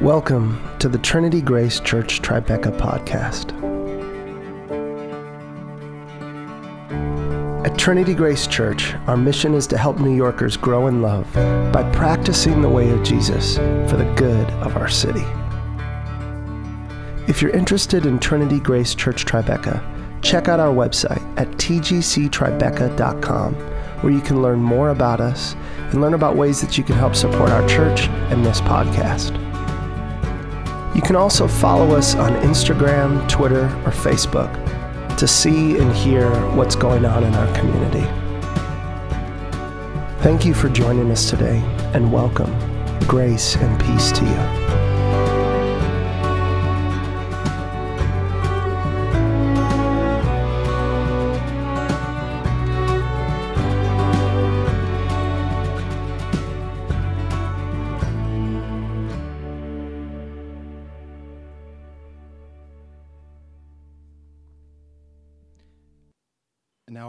Welcome to the Trinity Grace Church Tribeca podcast. At Trinity Grace Church, our mission is to help New Yorkers grow in love by practicing the way of Jesus for the good of our city. If you're interested in Trinity Grace Church Tribeca, check out our website at tgctribeca.com where you can learn more about us and learn about ways that you can help support our church and this podcast. You can also follow us on Instagram, Twitter, or Facebook to see and hear what's going on in our community. Thank you for joining us today and welcome. Grace and peace to you.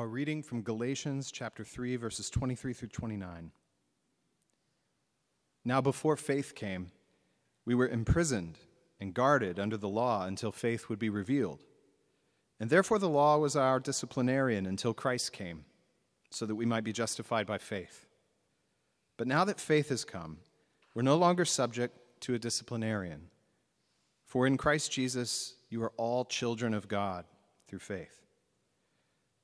Reading from Galatians chapter 3, verses 23 through 29. Now, before faith came, we were imprisoned and guarded under the law until faith would be revealed. And therefore, the law was our disciplinarian until Christ came, so that we might be justified by faith. But now that faith has come, we're no longer subject to a disciplinarian. For in Christ Jesus, you are all children of God through faith.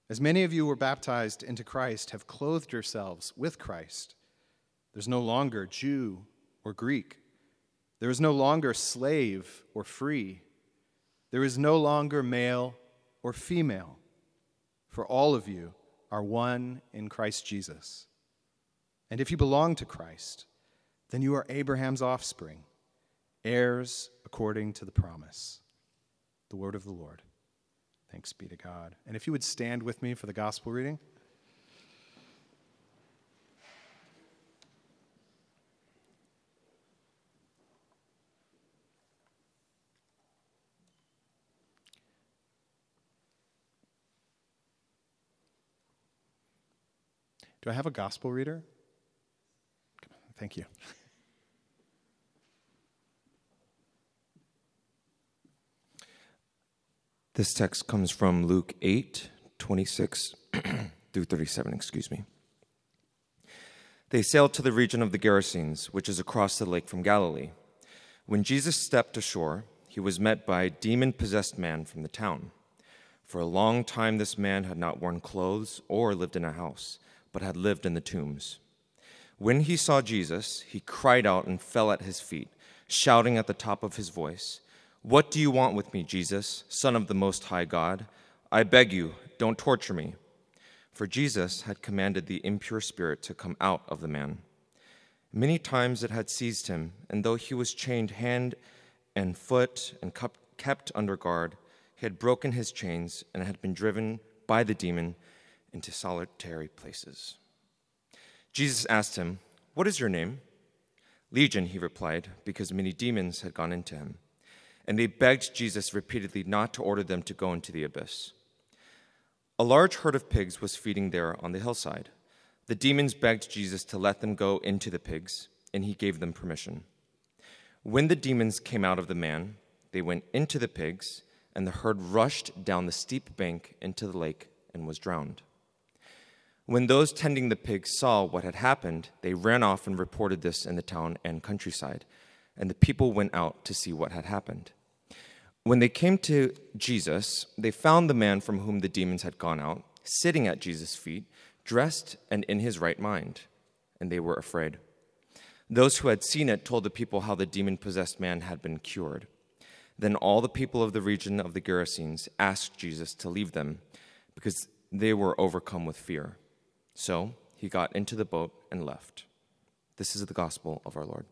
As many of you were baptized into Christ have clothed yourselves with Christ. There's no longer Jew or Greek. There is no longer slave or free. There is no longer male or female. For all of you are one in Christ Jesus. And if you belong to Christ, then you are Abraham's offspring, heirs according to the promise. The word of the Lord. Thanks be to God. And if you would stand with me for the gospel reading. Do I have a gospel reader? Thank you. This text comes from Luke 8, 26 through 37, excuse me. They sailed to the region of the Gerasenes, which is across the lake from Galilee. When Jesus stepped ashore, he was met by a demon possessed man from the town. For a long time, this man had not worn clothes or lived in a house, but had lived in the tombs. When he saw Jesus, he cried out and fell at his feet, shouting at the top of his voice. What do you want with me, Jesus, Son of the Most High God? I beg you, don't torture me. For Jesus had commanded the impure spirit to come out of the man. Many times it had seized him, and though he was chained hand and foot and kept under guard, he had broken his chains and had been driven by the demon into solitary places. Jesus asked him, What is your name? Legion, he replied, because many demons had gone into him and they begged Jesus repeatedly not to order them to go into the abyss. A large herd of pigs was feeding there on the hillside. The demons begged Jesus to let them go into the pigs, and he gave them permission. When the demons came out of the man, they went into the pigs, and the herd rushed down the steep bank into the lake and was drowned. When those tending the pigs saw what had happened, they ran off and reported this in the town and countryside and the people went out to see what had happened. When they came to Jesus, they found the man from whom the demons had gone out, sitting at Jesus' feet, dressed and in his right mind, and they were afraid. Those who had seen it told the people how the demon possessed man had been cured. Then all the people of the region of the Gerasenes asked Jesus to leave them because they were overcome with fear. So he got into the boat and left. This is the gospel of our Lord.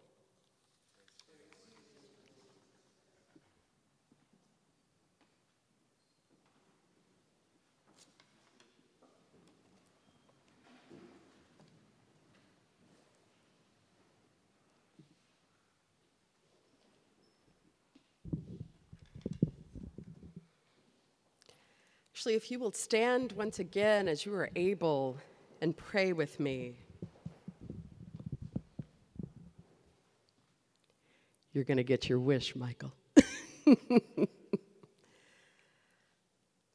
If you will stand once again as you are able and pray with me. You're going to get your wish, Michael.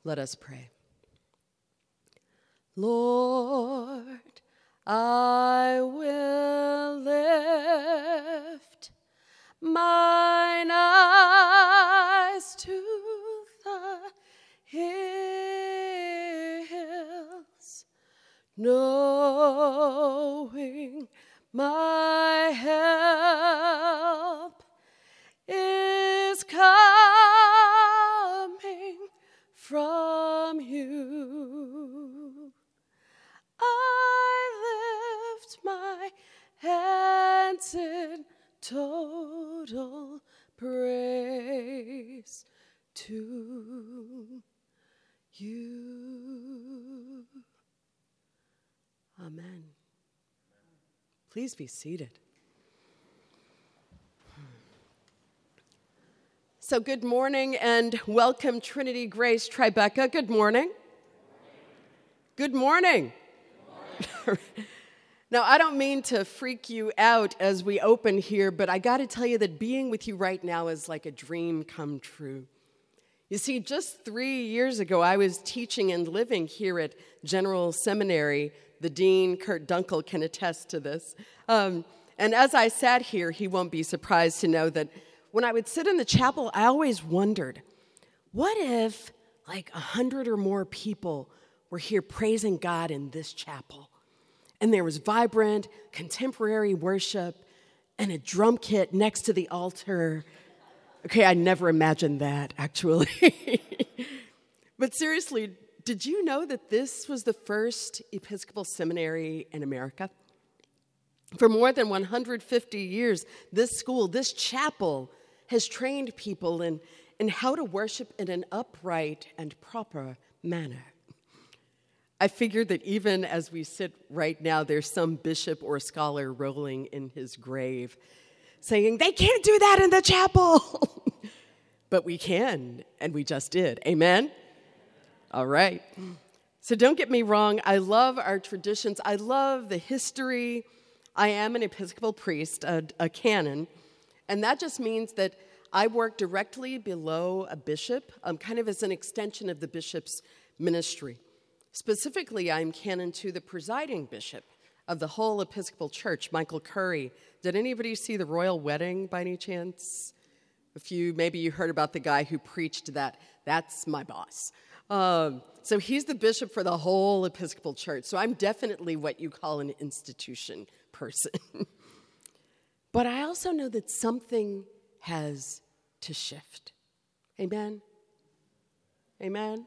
Let us pray. Lord, I will lift mine be seated. So, good morning and welcome, Trinity Grace Tribeca. Good morning. Good morning. now, I don't mean to freak you out as we open here, but I got to tell you that being with you right now is like a dream come true. You see, just three years ago, I was teaching and living here at General Seminary. The dean, Kurt Dunkle, can attest to this. Um, and as I sat here, he won't be surprised to know that when I would sit in the chapel, I always wondered what if like a hundred or more people were here praising God in this chapel? And there was vibrant, contemporary worship and a drum kit next to the altar. Okay, I never imagined that actually. but seriously, did you know that this was the first Episcopal seminary in America? For more than 150 years, this school, this chapel, has trained people in, in how to worship in an upright and proper manner. I figured that even as we sit right now, there's some bishop or scholar rolling in his grave saying, They can't do that in the chapel. but we can, and we just did. Amen? All right. So don't get me wrong, I love our traditions, I love the history. I am an Episcopal priest, a, a canon. And that just means that I work directly below a bishop, um, kind of as an extension of the bishop's ministry. Specifically, I'm canon to the presiding bishop of the whole Episcopal Church, Michael Curry. Did anybody see the royal wedding by any chance? A few, maybe you heard about the guy who preached that. That's my boss. Um, so he's the bishop for the whole Episcopal Church. So I'm definitely what you call an institution person. but I also know that something has to shift. Amen? Amen?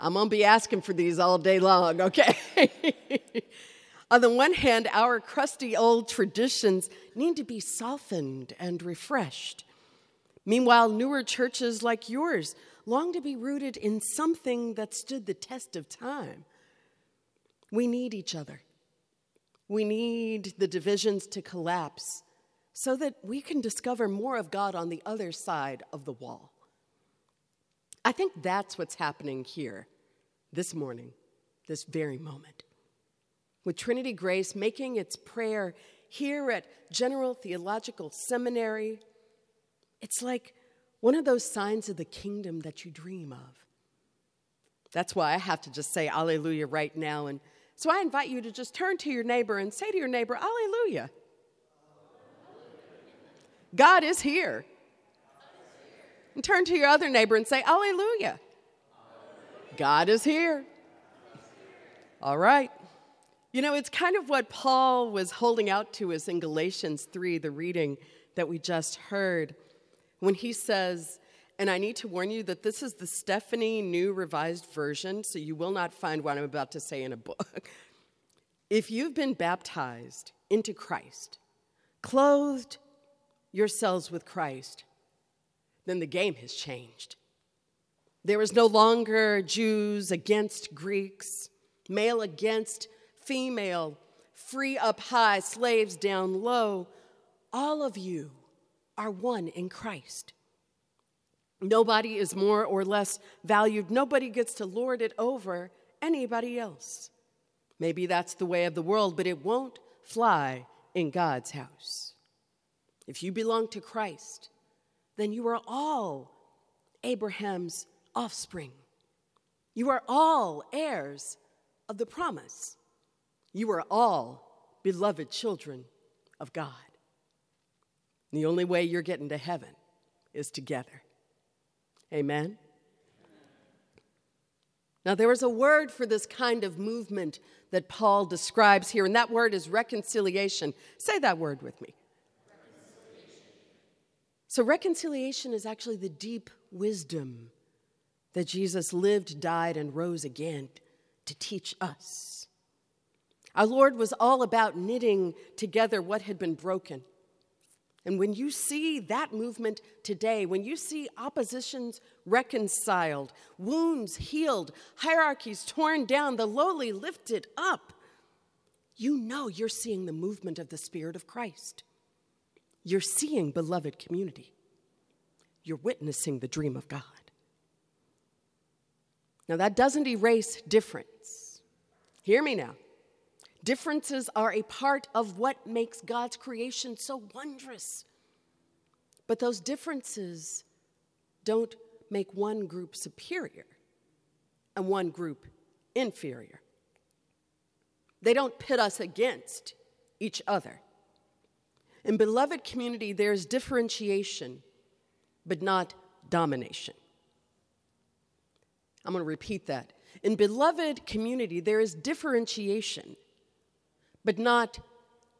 I'm going to be asking for these all day long, okay? On the one hand, our crusty old traditions need to be softened and refreshed. Meanwhile, newer churches like yours long to be rooted in something that stood the test of time. We need each other. We need the divisions to collapse so that we can discover more of God on the other side of the wall. I think that's what's happening here this morning, this very moment. With Trinity Grace making its prayer here at General Theological Seminary, it's like one of those signs of the kingdom that you dream of. That's why I have to just say Alleluia right now. And so I invite you to just turn to your neighbor and say to your neighbor, Alleluia. God is here. And turn to your other neighbor and say, Alleluia. God is here. All right. You know, it's kind of what Paul was holding out to us in Galatians 3, the reading that we just heard, when he says, and I need to warn you that this is the Stephanie New Revised Version, so you will not find what I'm about to say in a book. if you've been baptized into Christ, clothed yourselves with Christ, then the game has changed. There is no longer Jews against Greeks, male against female, free up high, slaves down low. All of you are one in Christ. Nobody is more or less valued. Nobody gets to lord it over anybody else. Maybe that's the way of the world, but it won't fly in God's house. if you belong to Christ, then you are all Abraham's offspring. You are all heirs of the promise. You are all beloved children of God. The only way you're getting to heaven is together. Amen? Now, there is a word for this kind of movement that Paul describes here, and that word is reconciliation. Say that word with me. Reconciliation. So, reconciliation is actually the deep wisdom that Jesus lived, died, and rose again to teach us. Our Lord was all about knitting together what had been broken. And when you see that movement today, when you see oppositions reconciled, wounds healed, hierarchies torn down, the lowly lifted up, you know you're seeing the movement of the Spirit of Christ. You're seeing beloved community. You're witnessing the dream of God. Now, that doesn't erase difference. Hear me now. Differences are a part of what makes God's creation so wondrous. But those differences don't make one group superior and one group inferior. They don't pit us against each other. In beloved community, there's differentiation, but not domination. I'm going to repeat that. In beloved community, there is differentiation, but not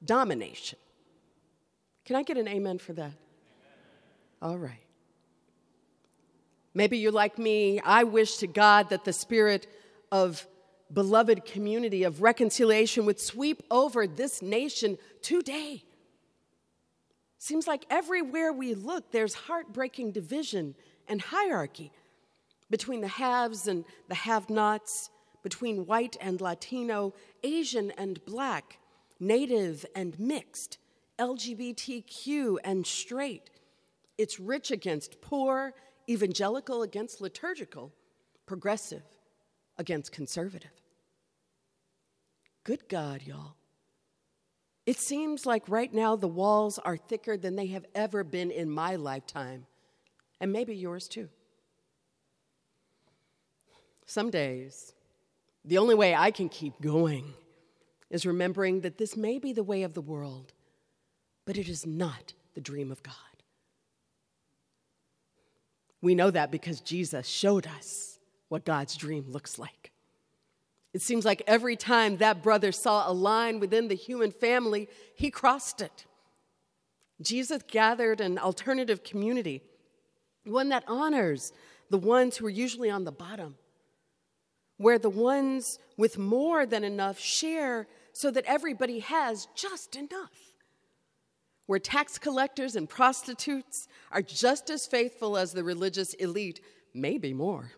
domination. Can I get an amen for that? All right. Maybe you're like me. I wish to God that the spirit of beloved community, of reconciliation, would sweep over this nation today. Seems like everywhere we look, there's heartbreaking division and hierarchy between the haves and the have nots, between white and Latino, Asian and black, native and mixed, LGBTQ and straight. It's rich against poor, evangelical against liturgical, progressive against conservative. Good God, y'all. It seems like right now the walls are thicker than they have ever been in my lifetime, and maybe yours too. Some days, the only way I can keep going is remembering that this may be the way of the world, but it is not the dream of God. We know that because Jesus showed us what God's dream looks like. It seems like every time that brother saw a line within the human family, he crossed it. Jesus gathered an alternative community, one that honors the ones who are usually on the bottom where the ones with more than enough share so that everybody has just enough. Where tax collectors and prostitutes are just as faithful as the religious elite, maybe more.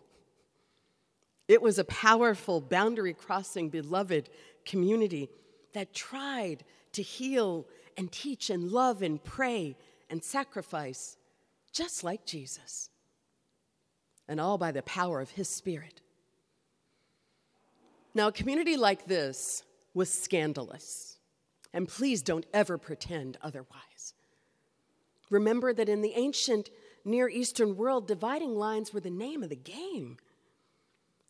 It was a powerful, boundary crossing, beloved community that tried to heal and teach and love and pray and sacrifice, just like Jesus. And all by the power of his Spirit. Now, a community like this was scandalous, and please don't ever pretend otherwise. Remember that in the ancient Near Eastern world, dividing lines were the name of the game.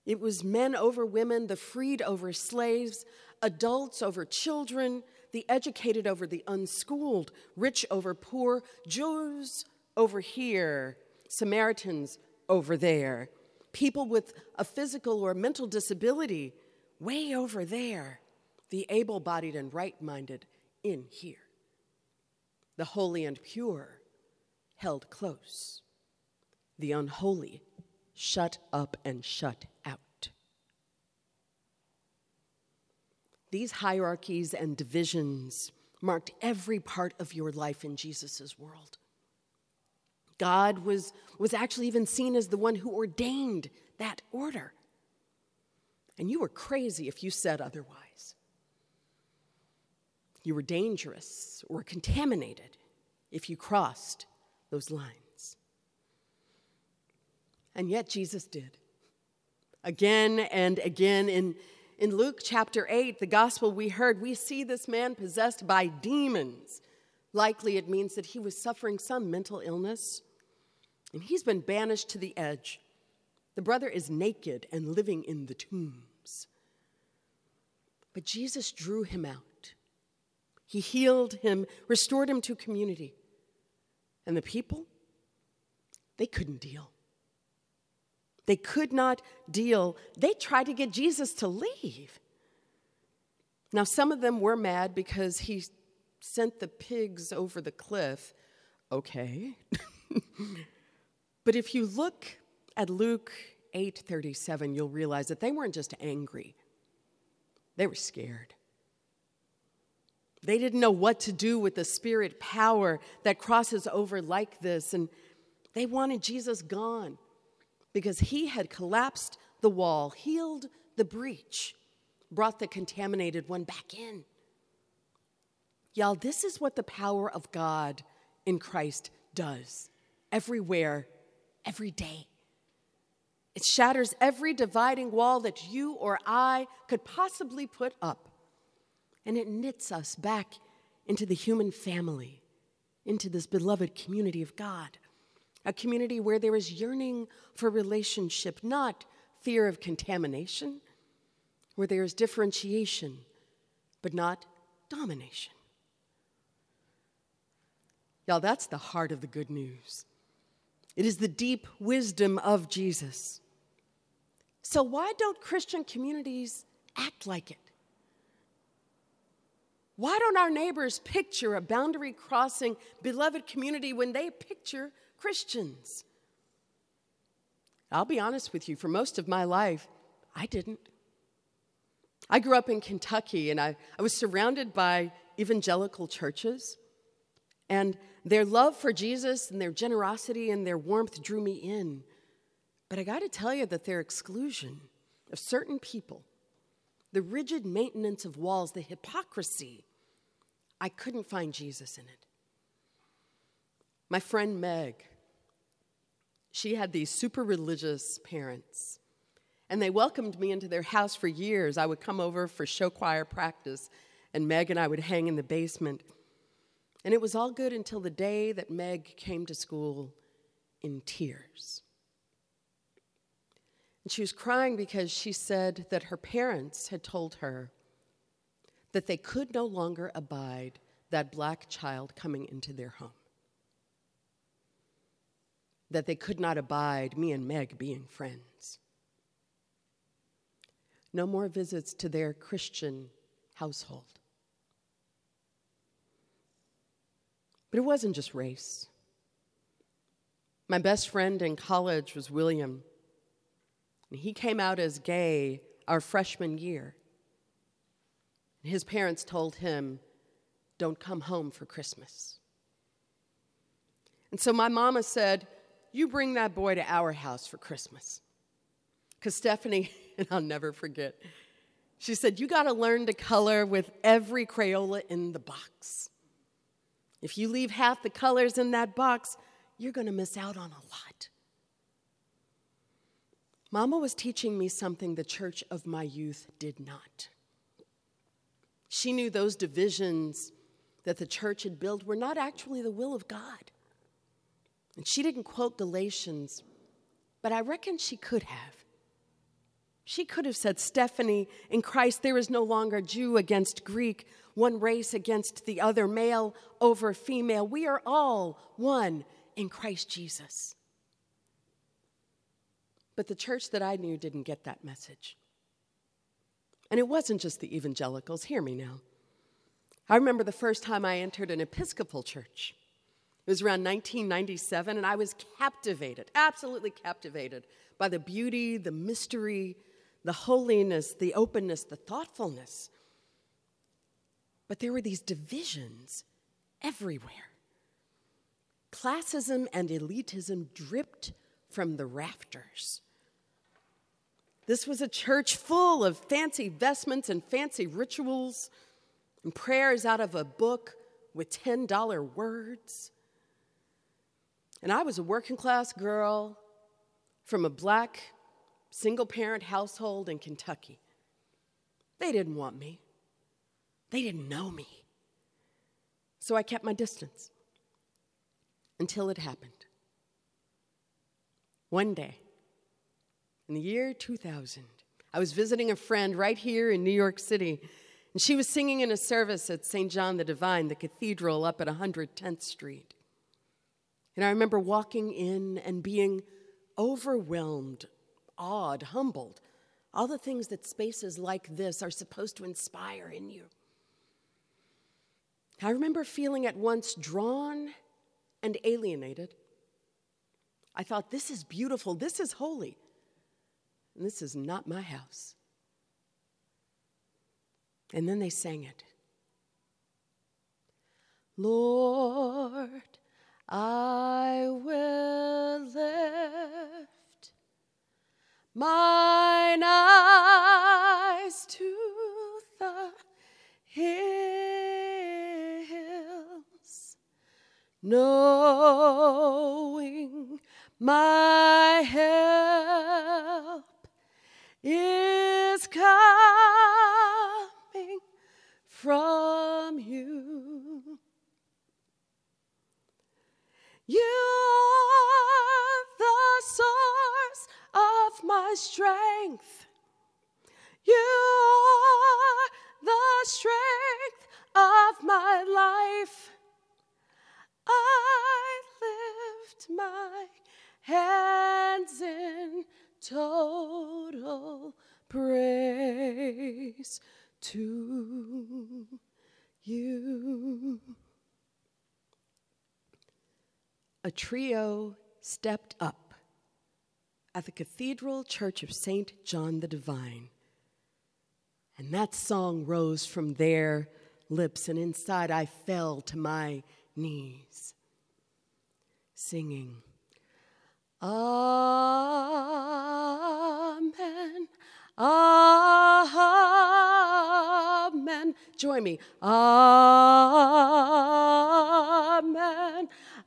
It was men over women, the freed over slaves, adults over children, the educated over the unschooled, rich over poor, Jews over here, Samaritans over there, people with a physical or mental disability way over there, the able bodied and right minded in here. The holy and pure held close, the unholy shut up and shut out. These hierarchies and divisions marked every part of your life in Jesus' world. God was, was actually even seen as the one who ordained that order. And you were crazy if you said otherwise. You were dangerous or contaminated if you crossed those lines. And yet Jesus did. Again and again in, in Luke chapter 8, the gospel we heard, we see this man possessed by demons Likely it means that he was suffering some mental illness and he's been banished to the edge. The brother is naked and living in the tombs. But Jesus drew him out. He healed him, restored him to community. And the people, they couldn't deal. They could not deal. They tried to get Jesus to leave. Now, some of them were mad because he sent the pigs over the cliff. Okay. but if you look at Luke 8:37, you'll realize that they weren't just angry. They were scared. They didn't know what to do with the spirit power that crosses over like this and they wanted Jesus gone because he had collapsed the wall, healed the breach, brought the contaminated one back in. Y'all, this is what the power of God in Christ does everywhere, every day. It shatters every dividing wall that you or I could possibly put up. And it knits us back into the human family, into this beloved community of God a community where there is yearning for relationship, not fear of contamination, where there is differentiation, but not domination. Y'all, that's the heart of the good news. It is the deep wisdom of Jesus. So, why don't Christian communities act like it? Why don't our neighbors picture a boundary crossing, beloved community when they picture Christians. I'll be honest with you, for most of my life, I didn't. I grew up in Kentucky and I, I was surrounded by evangelical churches, and their love for Jesus and their generosity and their warmth drew me in. But I got to tell you that their exclusion of certain people, the rigid maintenance of walls, the hypocrisy, I couldn't find Jesus in it. My friend Meg, she had these super religious parents. And they welcomed me into their house for years. I would come over for show choir practice, and Meg and I would hang in the basement. And it was all good until the day that Meg came to school in tears. And she was crying because she said that her parents had told her that they could no longer abide that black child coming into their home that they could not abide me and Meg being friends. No more visits to their Christian household. But it wasn't just race. My best friend in college was William. And he came out as gay our freshman year. His parents told him, Don't come home for Christmas. And so my mama said, you bring that boy to our house for Christmas. Because Stephanie, and I'll never forget, she said, You got to learn to color with every Crayola in the box. If you leave half the colors in that box, you're going to miss out on a lot. Mama was teaching me something the church of my youth did not. She knew those divisions that the church had built were not actually the will of God. And she didn't quote Galatians, but I reckon she could have. She could have said, Stephanie, in Christ there is no longer Jew against Greek, one race against the other, male over female. We are all one in Christ Jesus. But the church that I knew didn't get that message. And it wasn't just the evangelicals, hear me now. I remember the first time I entered an Episcopal church. It was around 1997, and I was captivated, absolutely captivated by the beauty, the mystery, the holiness, the openness, the thoughtfulness. But there were these divisions everywhere. Classism and elitism dripped from the rafters. This was a church full of fancy vestments and fancy rituals and prayers out of a book with $10 words. And I was a working class girl from a black single parent household in Kentucky. They didn't want me, they didn't know me. So I kept my distance until it happened. One day, in the year 2000, I was visiting a friend right here in New York City, and she was singing in a service at St. John the Divine, the cathedral up at 110th Street. And I remember walking in and being overwhelmed, awed, humbled, all the things that spaces like this are supposed to inspire in you. I remember feeling at once drawn and alienated. I thought, this is beautiful, this is holy, and this is not my house. And then they sang it. Lord, I will lift mine eyes to the hills, knowing my help is coming from you. You are the source of my strength. To you. A trio stepped up at the Cathedral Church of St. John the Divine. And that song rose from their lips, and inside I fell to my knees, singing. Amen. Amen. Join me. Amen.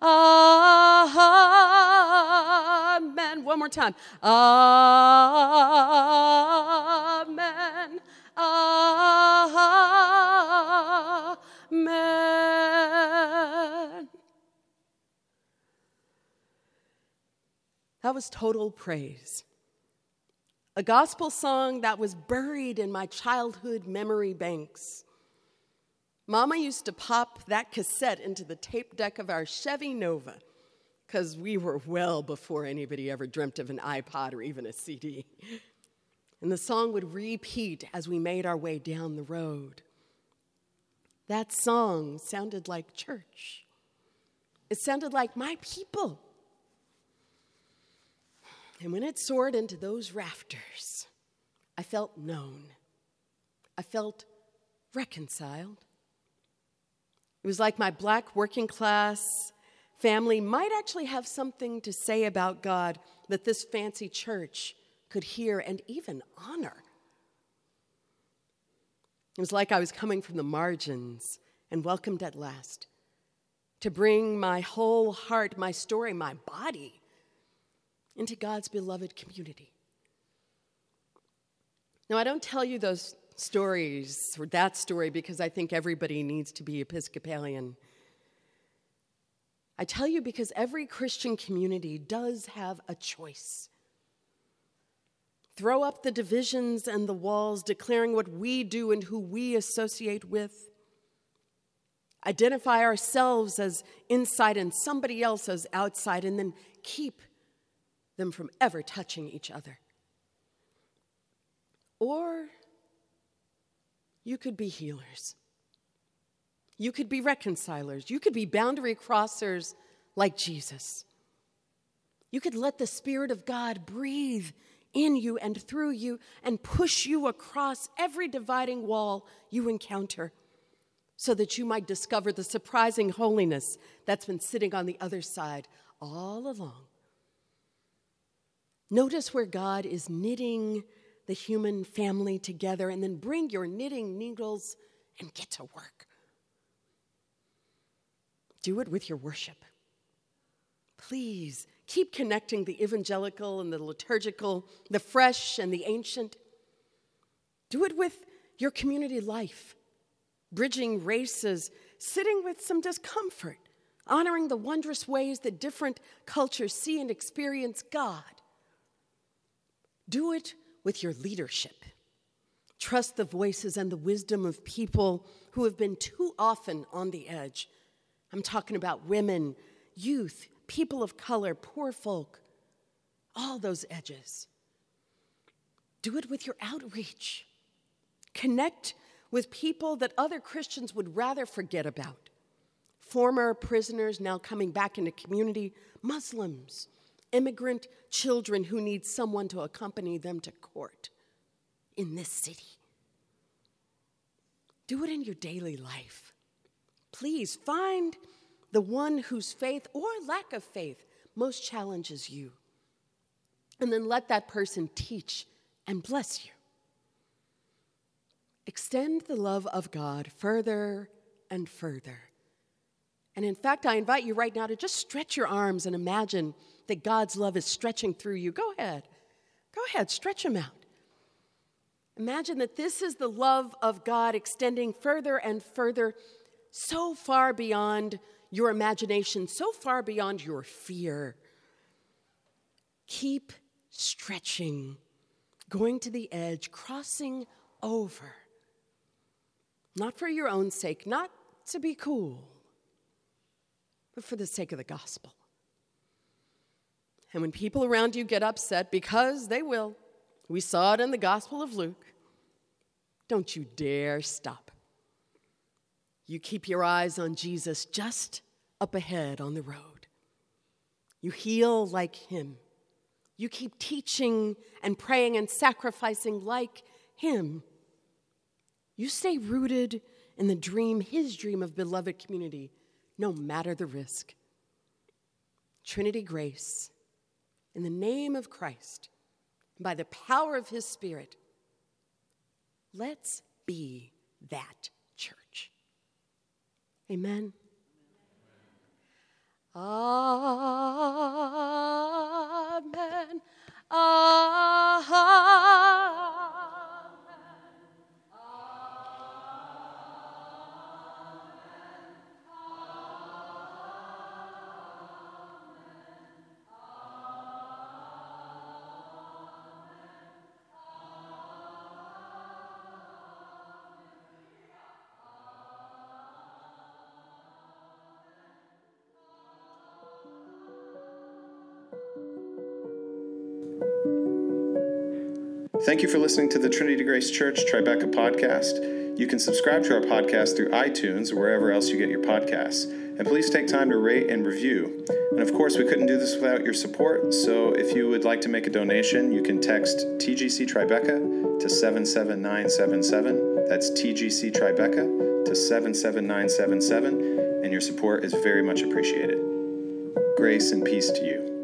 Amen. One more time. Amen. Amen. That was total praise. A gospel song that was buried in my childhood memory banks. Mama used to pop that cassette into the tape deck of our Chevy Nova because we were well before anybody ever dreamt of an iPod or even a CD. And the song would repeat as we made our way down the road. That song sounded like church. It sounded like my people. And when it soared into those rafters, I felt known. I felt reconciled. It was like my black working class family might actually have something to say about God that this fancy church could hear and even honor. It was like I was coming from the margins and welcomed at last to bring my whole heart, my story, my body into God's beloved community. Now, I don't tell you those stories or that story because I think everybody needs to be Episcopalian. I tell you because every Christian community does have a choice. Throw up the divisions and the walls, declaring what we do and who we associate with. Identify ourselves as inside and somebody else as outside, and then keep them from ever touching each other. Or you could be healers. You could be reconcilers. You could be boundary crossers like Jesus. You could let the Spirit of God breathe in you and through you and push you across every dividing wall you encounter so that you might discover the surprising holiness that's been sitting on the other side all along. Notice where God is knitting the human family together, and then bring your knitting needles and get to work. Do it with your worship. Please keep connecting the evangelical and the liturgical, the fresh and the ancient. Do it with your community life. bridging races, sitting with some discomfort, honoring the wondrous ways that different cultures see and experience God. Do it with your leadership. Trust the voices and the wisdom of people who have been too often on the edge. I'm talking about women, youth, people of color, poor folk, all those edges. Do it with your outreach. Connect with people that other Christians would rather forget about. Former prisoners now coming back into community, Muslims, immigrant children who need someone to accompany them to court in this city. Do it in your daily life. Please find the one whose faith or lack of faith most challenges you. And then let that person teach and bless you. Extend the love of God further and further. And in fact, I invite you right now to just stretch your arms and imagine that God's love is stretching through you. Go ahead. Go ahead, stretch them out. Imagine that this is the love of God extending further and further, so far beyond your imagination, so far beyond your fear. Keep stretching, going to the edge, crossing over. Not for your own sake, not to be cool, but for the sake of the gospel. And when people around you get upset, because they will, we saw it in the Gospel of Luke, don't you dare stop. You keep your eyes on Jesus just up ahead on the road. You heal like him. You keep teaching and praying and sacrificing like him. You stay rooted in the dream, his dream of beloved community, no matter the risk. Trinity Grace in the name of Christ, by the power of His Spirit, let's be that church. Amen. Amen. Amen. Thank you for listening to the Trinity Grace Church Tribeca podcast. You can subscribe to our podcast through iTunes or wherever else you get your podcasts. And please take time to rate and review. And of course, we couldn't do this without your support. So if you would like to make a donation, you can text TGC Tribeca to 77977. That's TGC Tribeca to 77977. And your support is very much appreciated. Grace and peace to you.